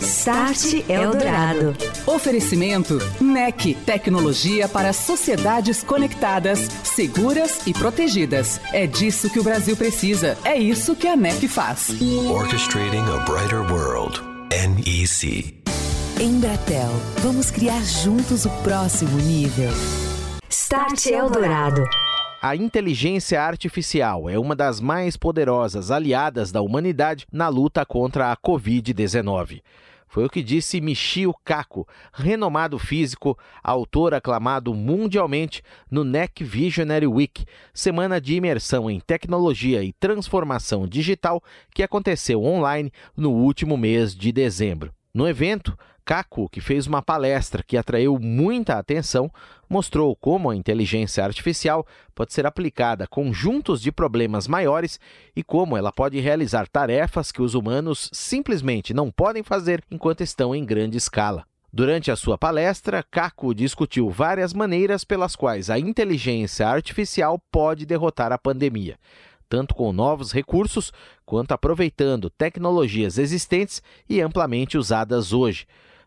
Start Eldorado. Oferecimento NEC, tecnologia para sociedades conectadas, seguras e protegidas. É disso que o Brasil precisa. É isso que a NEC faz. Orchestrating a brighter world. NEC. Embratel, vamos criar juntos o próximo nível. Start Eldorado. A inteligência artificial é uma das mais poderosas aliadas da humanidade na luta contra a Covid-19. Foi o que disse Michio Kaku, renomado físico, autor aclamado mundialmente no NEC Visionary Week, semana de imersão em tecnologia e transformação digital que aconteceu online no último mês de dezembro. No evento, Kaku, que fez uma palestra que atraiu muita atenção, mostrou como a inteligência artificial pode ser aplicada a conjuntos de problemas maiores e como ela pode realizar tarefas que os humanos simplesmente não podem fazer enquanto estão em grande escala. Durante a sua palestra, Kaku discutiu várias maneiras pelas quais a inteligência artificial pode derrotar a pandemia, tanto com novos recursos quanto aproveitando tecnologias existentes e amplamente usadas hoje.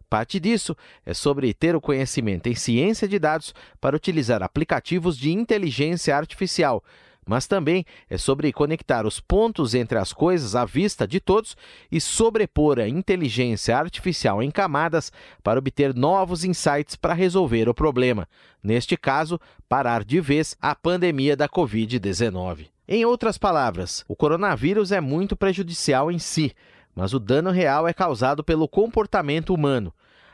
Parte disso é sobre ter o conhecimento em ciência de dados para utilizar aplicativos de inteligência artificial, mas também é sobre conectar os pontos entre as coisas à vista de todos e sobrepor a inteligência artificial em camadas para obter novos insights para resolver o problema. Neste caso, parar de vez a pandemia da Covid-19. Em outras palavras, o coronavírus é muito prejudicial em si, mas o dano real é causado pelo comportamento humano.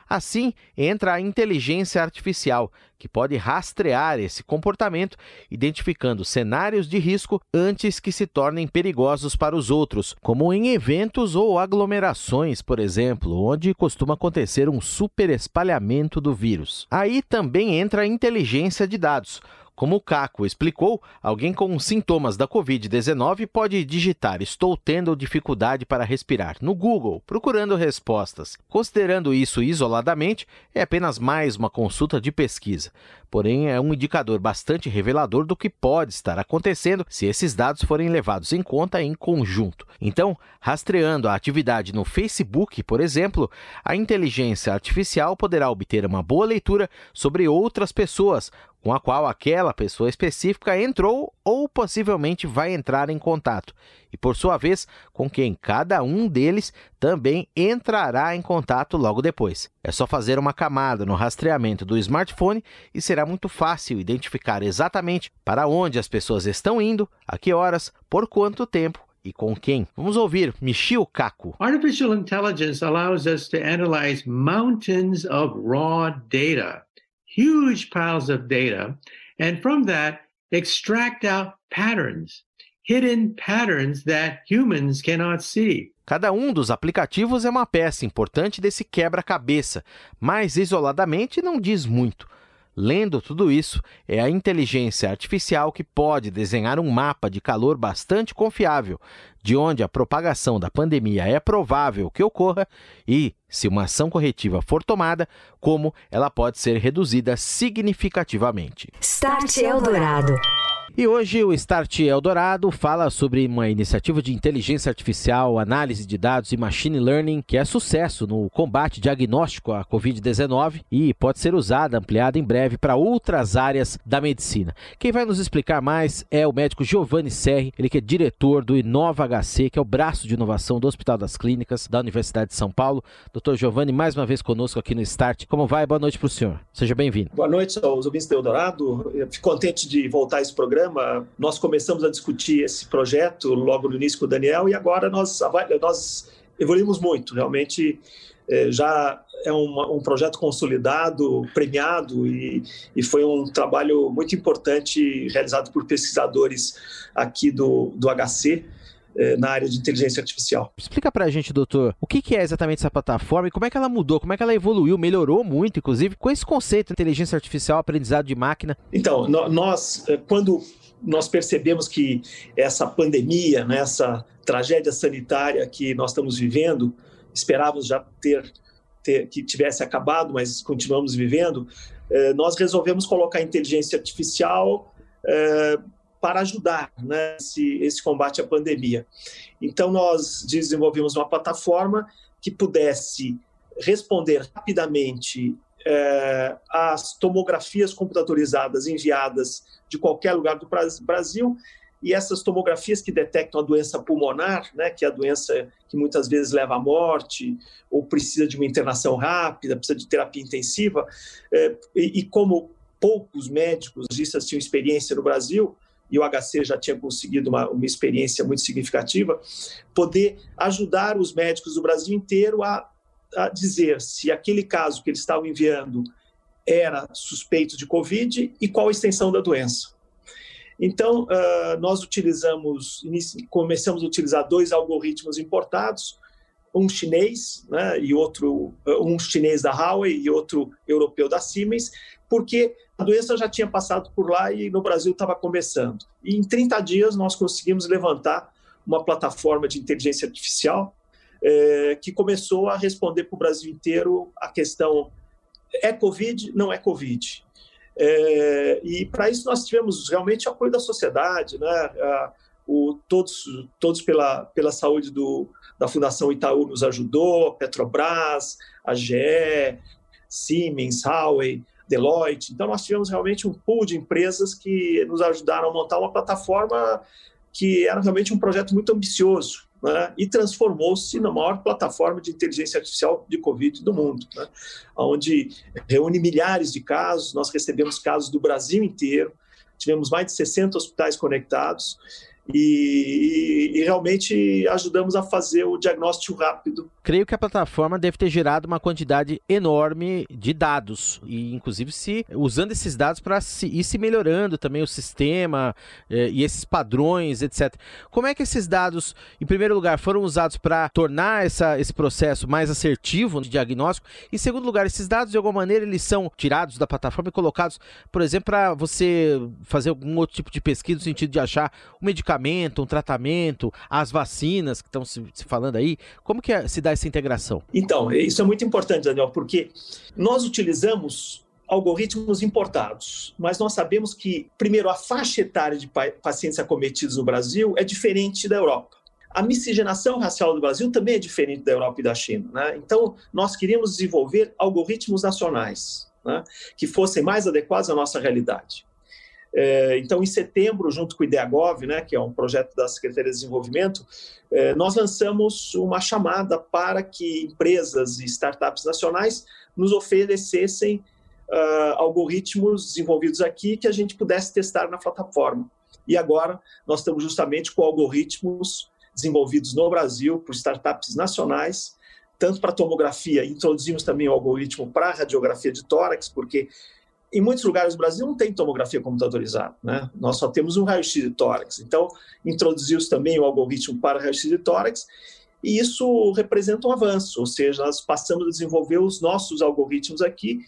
Assim, entra a inteligência artificial, que pode rastrear esse comportamento, identificando cenários de risco antes que se tornem perigosos para os outros, como em eventos ou aglomerações, por exemplo, onde costuma acontecer um superespalhamento do vírus. Aí também entra a inteligência de dados como o Caco explicou, alguém com sintomas da Covid-19 pode digitar estou tendo dificuldade para respirar no Google, procurando respostas. Considerando isso isoladamente, é apenas mais uma consulta de pesquisa. Porém, é um indicador bastante revelador do que pode estar acontecendo se esses dados forem levados em conta em conjunto. Então, rastreando a atividade no Facebook, por exemplo, a inteligência artificial poderá obter uma boa leitura sobre outras pessoas, com a qual aquela pessoa específica entrou ou possivelmente vai entrar em contato, e por sua vez, com quem cada um deles também entrará em contato logo depois. É só fazer uma camada no rastreamento do smartphone e será muito fácil identificar exatamente para onde as pessoas estão indo, a que horas, por quanto tempo e com quem. Vamos ouvir Michio Kaku. Artificial intelligence allows us to analyze mountains of raw data. Huge piles of data, and from that, extract out patterns, hidden patterns that humans cannot see. Cada um dos aplicativos é uma peça importante desse quebra-cabeça, mas isoladamente não diz muito. Lendo tudo isso, é a inteligência artificial que pode desenhar um mapa de calor bastante confiável, de onde a propagação da pandemia é provável que ocorra e, se uma ação corretiva for tomada, como ela pode ser reduzida significativamente. Start Eldorado. E hoje o Start Eldorado fala sobre uma iniciativa de inteligência artificial, análise de dados e machine learning que é sucesso no combate diagnóstico à Covid-19 e pode ser usada, ampliada em breve para outras áreas da medicina. Quem vai nos explicar mais é o médico Giovanni Serri, ele que é diretor do Inova HC, que é o braço de inovação do Hospital das Clínicas da Universidade de São Paulo. Doutor Giovanni, mais uma vez conosco aqui no Start. Como vai? Boa noite para o senhor. Seja bem-vindo. Boa noite aos ouvintes do Eldorado. Fico contente de voltar a esse programa nós começamos a discutir esse projeto logo no início com o Daniel e agora nós, nós evoluímos muito. Realmente é, já é uma, um projeto consolidado, premiado e, e, foi um trabalho muito importante realizado por pesquisadores aqui do, do HC na área de inteligência artificial. Explica para a gente, doutor, o que é exatamente essa plataforma e como é que ela mudou, como é que ela evoluiu, melhorou muito, inclusive, com esse conceito de inteligência artificial, aprendizado de máquina? Então, nós, é, quando nós percebemos que essa pandemia, né, essa tragédia sanitária que nós estamos vivendo, esperávamos já ter, ter que tivesse acabado, mas continuamos vivendo, eh, nós resolvemos colocar a inteligência artificial para ajudar né, esse, esse combate à pandemia. Então, nós desenvolvemos uma plataforma que pudesse responder rapidamente é, às tomografias computadorizadas enviadas de qualquer lugar do Brasil e essas tomografias que detectam a doença pulmonar, né, que é a doença que muitas vezes leva à morte ou precisa de uma internação rápida, precisa de terapia intensiva, é, e, como poucos médicos legalistas tinham experiência no Brasil, e o HC já tinha conseguido uma, uma experiência muito significativa, poder ajudar os médicos do Brasil inteiro a, a dizer se aquele caso que eles estavam enviando era suspeito de Covid e qual a extensão da doença. Então, uh, nós utilizamos, começamos a utilizar dois algoritmos importados, um chinês né, e outro, um chinês da Huawei e outro europeu da Siemens, porque a doença já tinha passado por lá e no Brasil estava começando. E em 30 dias nós conseguimos levantar uma plataforma de inteligência artificial é, que começou a responder para o Brasil inteiro a questão é Covid, não é Covid. É, e para isso nós tivemos realmente apoio da sociedade, né? A, o, todos, todos pela, pela saúde do, da Fundação Itaú nos ajudou, Petrobras, a GE, Siemens, Huawei, Deloitte. Então nós tivemos realmente um pool de empresas que nos ajudaram a montar uma plataforma que era realmente um projeto muito ambicioso né, e transformou-se na maior plataforma de inteligência artificial de Covid do mundo, né, onde reúne milhares de casos, nós recebemos casos do Brasil inteiro, tivemos mais de 60 hospitais conectados e, e, realmente ajudamos a fazer o diagnóstico rápido. Creio que a plataforma deve ter gerado uma quantidade enorme de dados e, inclusive, se usando esses dados para ir se melhorando também o sistema eh, e esses padrões, etc. Como é que esses dados, em primeiro lugar, foram usados para tornar essa, esse processo mais assertivo de diagnóstico? E, em segundo lugar, esses dados, de alguma maneira, eles são tirados da plataforma e colocados, por exemplo, para você fazer algum outro tipo de pesquisa no sentido de achar um medicamento medicamento, um tratamento, as vacinas que estão se, se falando aí? Como que é, se dá essa integração? Então, isso é muito importante, Daniel, porque nós utilizamos algoritmos importados, mas nós sabemos que, primeiro, a faixa etária de pacientes acometidos no Brasil é diferente da Europa. A miscigenação racial do Brasil também é diferente da Europa e da China. Né? Então, nós queríamos desenvolver algoritmos nacionais né, que fossem mais adequados à nossa realidade. É, então, em setembro, junto com o IDEAGOV, né, que é um projeto da Secretaria de Desenvolvimento, é, nós lançamos uma chamada para que empresas e startups nacionais nos oferecessem uh, algoritmos desenvolvidos aqui que a gente pudesse testar na plataforma. E agora nós estamos justamente com algoritmos desenvolvidos no Brasil por startups nacionais, tanto para tomografia, introduzimos também o algoritmo para radiografia de tórax, porque em muitos lugares do Brasil não tem tomografia computadorizada, né? Nós só temos um raio-x de tórax. Então, introduziu-se também o algoritmo para raio-x de tórax, e isso representa um avanço, ou seja, nós passamos a desenvolver os nossos algoritmos aqui,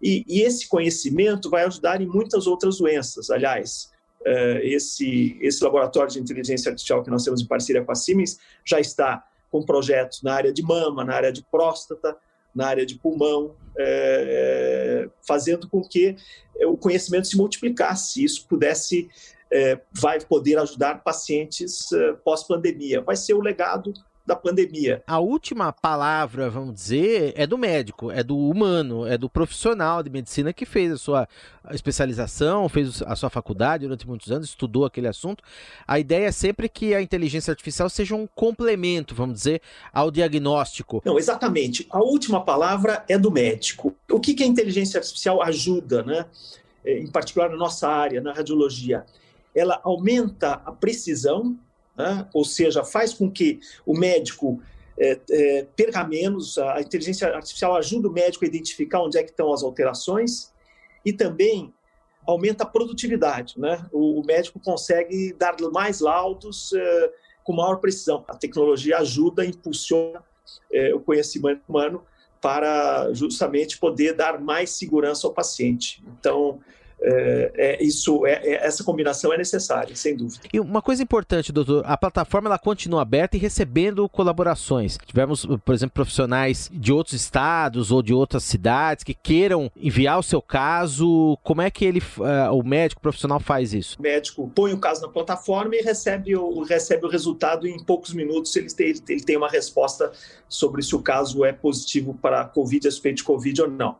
e, e esse conhecimento vai ajudar em muitas outras doenças. Aliás, uh, esse, esse laboratório de inteligência artificial que nós temos em parceria com a Siemens já está com projetos na área de mama, na área de próstata, na área de pulmão, é, é, fazendo com que o conhecimento se multiplicasse, isso pudesse, é, vai poder ajudar pacientes é, pós-pandemia. Vai ser o legado da pandemia. A última palavra, vamos dizer, é do médico, é do humano, é do profissional de medicina que fez a sua especialização, fez a sua faculdade durante muitos anos, estudou aquele assunto. A ideia é sempre que a inteligência artificial seja um complemento, vamos dizer, ao diagnóstico. Não, exatamente. A última palavra é do médico. O que, que a inteligência artificial ajuda, né? É, em particular na nossa área, na radiologia? Ela aumenta a precisão né? ou seja, faz com que o médico é, é, perca menos, a inteligência artificial ajuda o médico a identificar onde é que estão as alterações e também aumenta a produtividade, né? O, o médico consegue dar mais laudos é, com maior precisão. A tecnologia ajuda, impulsiona é, o conhecimento humano para justamente poder dar mais segurança ao paciente. Então, é, é, isso, é, é, essa combinação é necessária, sem dúvida. E uma coisa importante, doutor, a plataforma ela continua aberta e recebendo colaborações. Tivemos, por exemplo, profissionais de outros estados ou de outras cidades que queiram enviar o seu caso. Como é que ele, uh, o médico profissional faz isso? O médico põe o caso na plataforma e recebe o, recebe o resultado em poucos minutos. Ele tem, ele tem uma resposta sobre se o caso é positivo para COVID, suspeito de COVID ou não.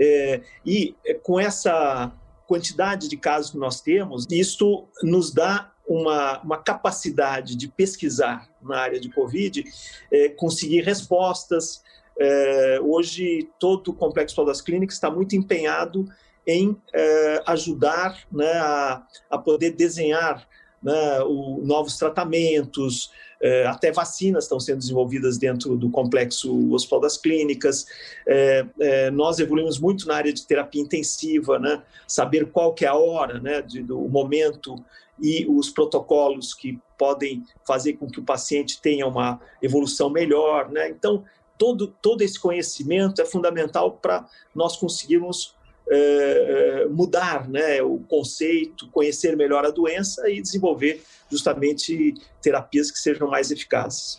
É, e é, com essa quantidade de casos que nós temos, isto nos dá uma, uma capacidade de pesquisar na área de Covid, é, conseguir respostas. É, hoje, todo o Complexo das Clínicas está muito empenhado em é, ajudar né, a, a poder desenhar né, o, novos tratamentos, é, até vacinas estão sendo desenvolvidas dentro do complexo Hospital das Clínicas. É, é, nós evoluímos muito na área de terapia intensiva, né, saber qual que é a hora, né, de, do momento e os protocolos que podem fazer com que o paciente tenha uma evolução melhor. Né? Então, todo, todo esse conhecimento é fundamental para nós conseguirmos é, mudar né, o conceito, conhecer melhor a doença e desenvolver justamente terapias que sejam mais eficazes.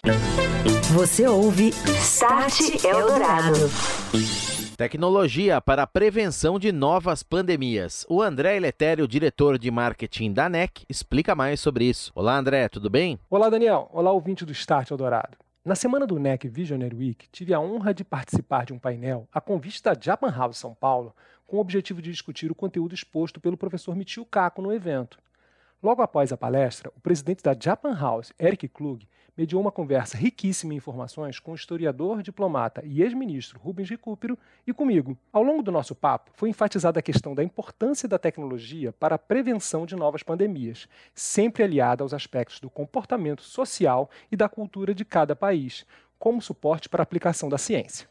Você ouve Start Eldorado. Tecnologia para a prevenção de novas pandemias. O André Eletério, diretor de marketing da NEC, explica mais sobre isso. Olá, André, tudo bem? Olá, Daniel. Olá, ouvinte do Start Eldorado. Na semana do NEC Visionary Week, tive a honra de participar de um painel a convite da Japan House São Paulo com o objetivo de discutir o conteúdo exposto pelo professor Michio Kaku no evento. Logo após a palestra, o presidente da Japan House, Eric Klug, mediou uma conversa riquíssima em informações com o historiador, diplomata e ex-ministro Rubens Recupero e comigo. Ao longo do nosso papo, foi enfatizada a questão da importância da tecnologia para a prevenção de novas pandemias, sempre aliada aos aspectos do comportamento social e da cultura de cada país, como suporte para a aplicação da ciência.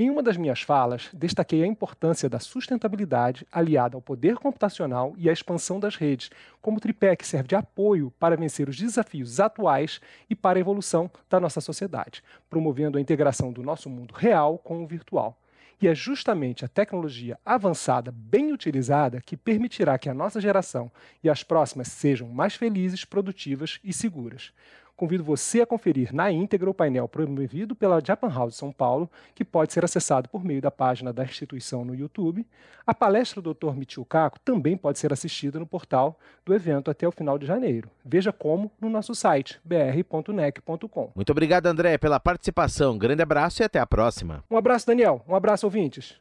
Em uma das minhas falas, destaquei a importância da sustentabilidade aliada ao poder computacional e à expansão das redes, como tripé que serve de apoio para vencer os desafios atuais e para a evolução da nossa sociedade, promovendo a integração do nosso mundo real com o virtual. E é justamente a tecnologia avançada, bem utilizada, que permitirá que a nossa geração e as próximas sejam mais felizes, produtivas e seguras. Convido você a conferir na íntegra o painel promovido pela Japan House São Paulo, que pode ser acessado por meio da página da instituição no YouTube. A palestra do Dr. Michio Kaku também pode ser assistida no portal do evento até o final de janeiro. Veja como no nosso site br.nec.com. Muito obrigado, André, pela participação. Grande abraço e até a próxima. Um abraço, Daniel. Um abraço, ouvintes.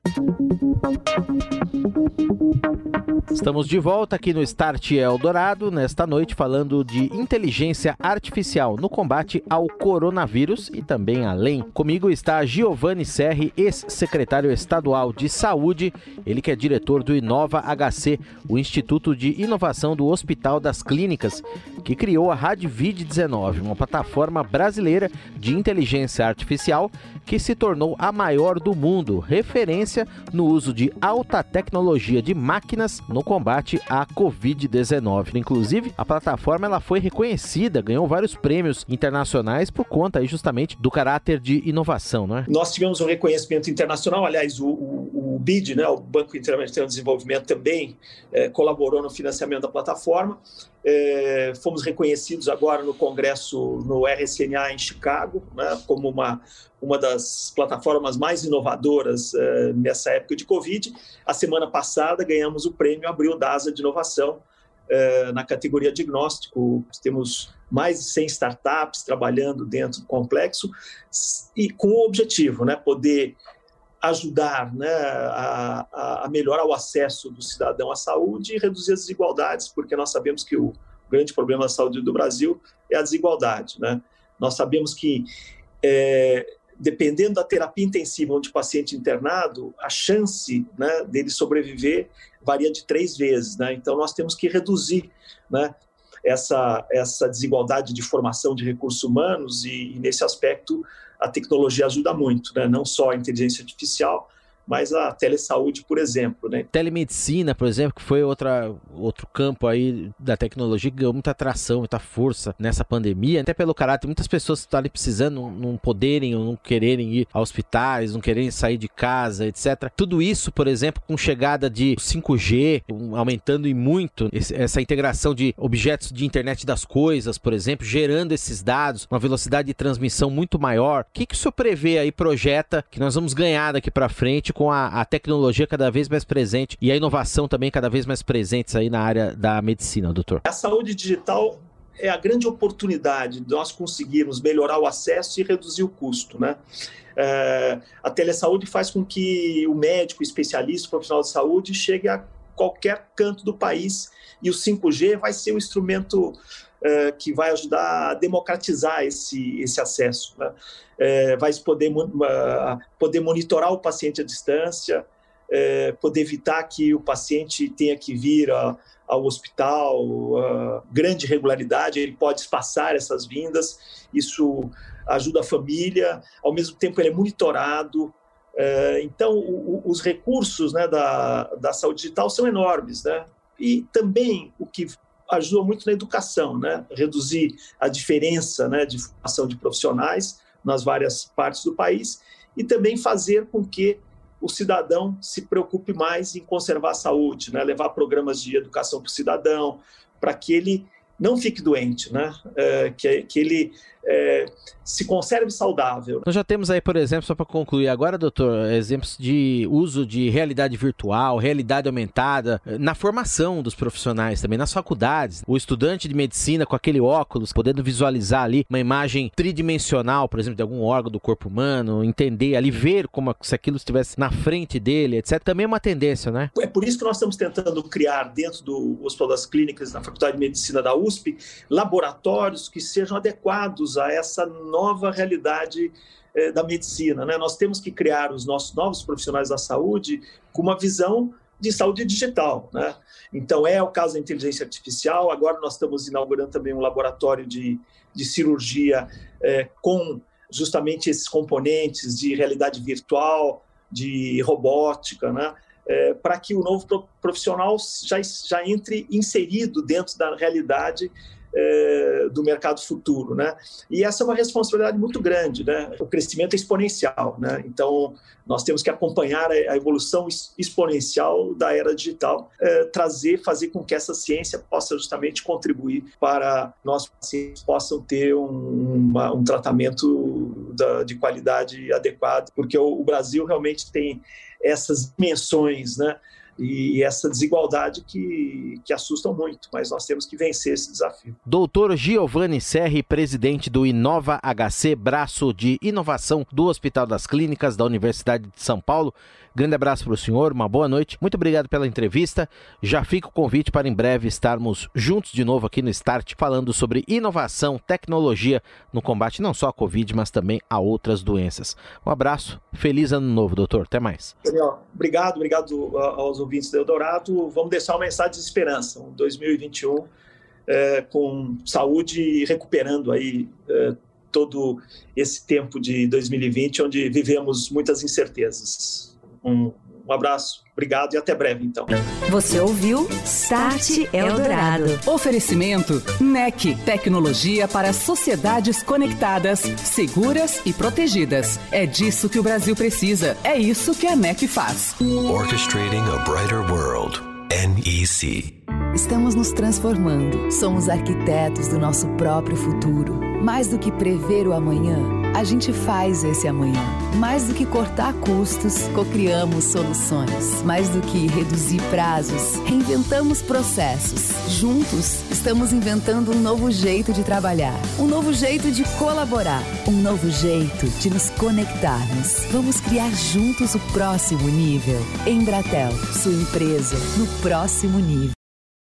Estamos de volta aqui no Start Eldorado, nesta noite, falando de inteligência artificial no combate ao coronavírus e também além. Comigo está Giovanni Serri, ex-secretário estadual de saúde, ele que é diretor do Inova HC, o Instituto de Inovação do Hospital das Clínicas, que criou a Radvid19, uma plataforma brasileira de inteligência artificial que se tornou a maior do mundo, referência no uso de alta tecnologia de máquinas no combate à Covid-19. Inclusive, a plataforma ela foi reconhecida, ganhou vários prêmios internacionais por conta aí, justamente do caráter de inovação, não é? Nós tivemos um reconhecimento internacional, aliás, o, o, o BID, né, o Banco Interamericano de Desenvolvimento, também é, colaborou no financiamento da plataforma. É, fomos reconhecidos agora no Congresso, no RSNA em Chicago, né, como uma, uma das plataformas mais inovadoras é, nessa época de Covid. A semana passada ganhamos o prêmio Abril DASA de Inovação é, na categoria diagnóstico. Temos mais de 100 startups trabalhando dentro do complexo e com o objetivo, né, poder ajudar né, a, a, melhorar o acesso do cidadão à saúde e reduzir as desigualdades, porque nós sabemos que o grande problema da saúde do Brasil é a desigualdade. Né? Nós sabemos que, é, dependendo da terapia intensiva onde o paciente é internado, a chance né, dele sobreviver varia de três vezes. Né? Então, nós temos que reduzir né, essa, essa desigualdade de formação de recursos humanos e, e nesse aspecto, a tecnologia ajuda muito, né? não só a inteligência artificial, mas a telesaúde, por exemplo. Né? Telemedicina, por exemplo, que foi outra, outro campo aí da tecnologia que ganhou muita atração, muita força nessa pandemia, até pelo caráter, muitas pessoas estão ali precisando, não poderem ou não quererem ir a hospitais, não quererem sair de casa, etc. Tudo isso, por exemplo, com chegada de 5G, aumentando e muito essa integração de objetos de internet das coisas, por exemplo, gerando esses dados, uma velocidade de transmissão muito maior. O que, que o senhor prevê aí, projeta, que nós vamos ganhar daqui para frente com a, a, tecnologia cada vez mais presente e a inovação também cada vez mais presentes aí na área da medicina, doutor? A saúde digital é a grande oportunidade de nós conseguirmos melhorar o acesso e reduzir o custo, né? É, a telesaúde faz com que o médico, especialista, o profissional de saúde chegue a qualquer canto do país e o 5G vai ser o instrumento é, que vai ajudar a democratizar esse, esse acesso. Né? É, vai poder, poder monitorar o paciente à distância, é, poder evitar que o paciente tenha que vir a, ao hospital, a grande regularidade, ele pode espaçar essas vindas, isso ajuda a família, ao mesmo tempo ele é monitorado, é, então, o, os recursos né, da, da saúde digital são enormes, né? E também o que ajuda muito na educação, né? Reduzir a diferença né, de formação de profissionais nas várias partes do país e também fazer com que o cidadão se preocupe mais em conservar a saúde, né? levar programas de educação para o cidadão, para que ele não fique doente, né? É, que, que ele é, se conserve saudável. Nós já temos aí, por exemplo, só para concluir agora, doutor, exemplos de uso de realidade virtual, realidade aumentada, na formação dos profissionais também, nas faculdades. O estudante de medicina com aquele óculos, podendo visualizar ali uma imagem tridimensional, por exemplo, de algum órgão do corpo humano, entender ali, ver como se aquilo estivesse na frente dele, etc. Também é uma tendência, né? É por isso que nós estamos tentando criar dentro do Hospital das Clínicas, na Faculdade de Medicina da USP, laboratórios que sejam adequados a essa nova realidade eh, da medicina. Né? Nós temos que criar os nossos novos profissionais da saúde com uma visão de saúde digital. Né? Então, é o caso da inteligência artificial. Agora, nós estamos inaugurando também um laboratório de, de cirurgia eh, com justamente esses componentes de realidade virtual, de robótica, né? É, para que o novo profissional já, já entre inserido dentro da realidade é, do mercado futuro, né? E essa é uma responsabilidade muito grande, né? O crescimento é exponencial, né? Então nós temos que acompanhar a evolução exponencial da era digital, é, trazer, fazer com que essa ciência possa justamente contribuir para nossos pacientes possam ter um, uma, um tratamento da, de qualidade adequado, porque o, o Brasil realmente tem essas dimensões, né? E essa desigualdade que, que assustam muito, mas nós temos que vencer esse desafio. Doutor Giovanni Serri, presidente do Inova HC, braço de inovação do Hospital das Clínicas da Universidade de São Paulo. Grande abraço para o senhor, uma boa noite. Muito obrigado pela entrevista. Já fica o convite para em breve estarmos juntos de novo aqui no Start, falando sobre inovação, tecnologia no combate não só à Covid, mas também a outras doenças. Um abraço, feliz ano novo, doutor. Até mais. Daniel, obrigado, obrigado aos ouvintes do Eldorado. Vamos deixar uma mensagem de esperança. Um 2021 é, com saúde e recuperando aí. É, todo esse tempo de 2020, onde vivemos muitas incertezas. Um, um abraço, obrigado e até breve, então. Você ouviu Start Eldorado. Oferecimento NEC, tecnologia para sociedades conectadas, seguras e protegidas. É disso que o Brasil precisa. É isso que a NEC faz. Orchestrating a brighter world. NEC. Estamos nos transformando. Somos arquitetos do nosso próprio futuro. Mais do que prever o amanhã, a gente faz esse amanhã. Mais do que cortar custos, cocriamos soluções. Mais do que reduzir prazos, reinventamos processos. Juntos, estamos inventando um novo jeito de trabalhar, um novo jeito de colaborar, um novo jeito de nos conectarmos. Vamos criar juntos o próximo nível. Embratel, sua empresa, no próximo nível.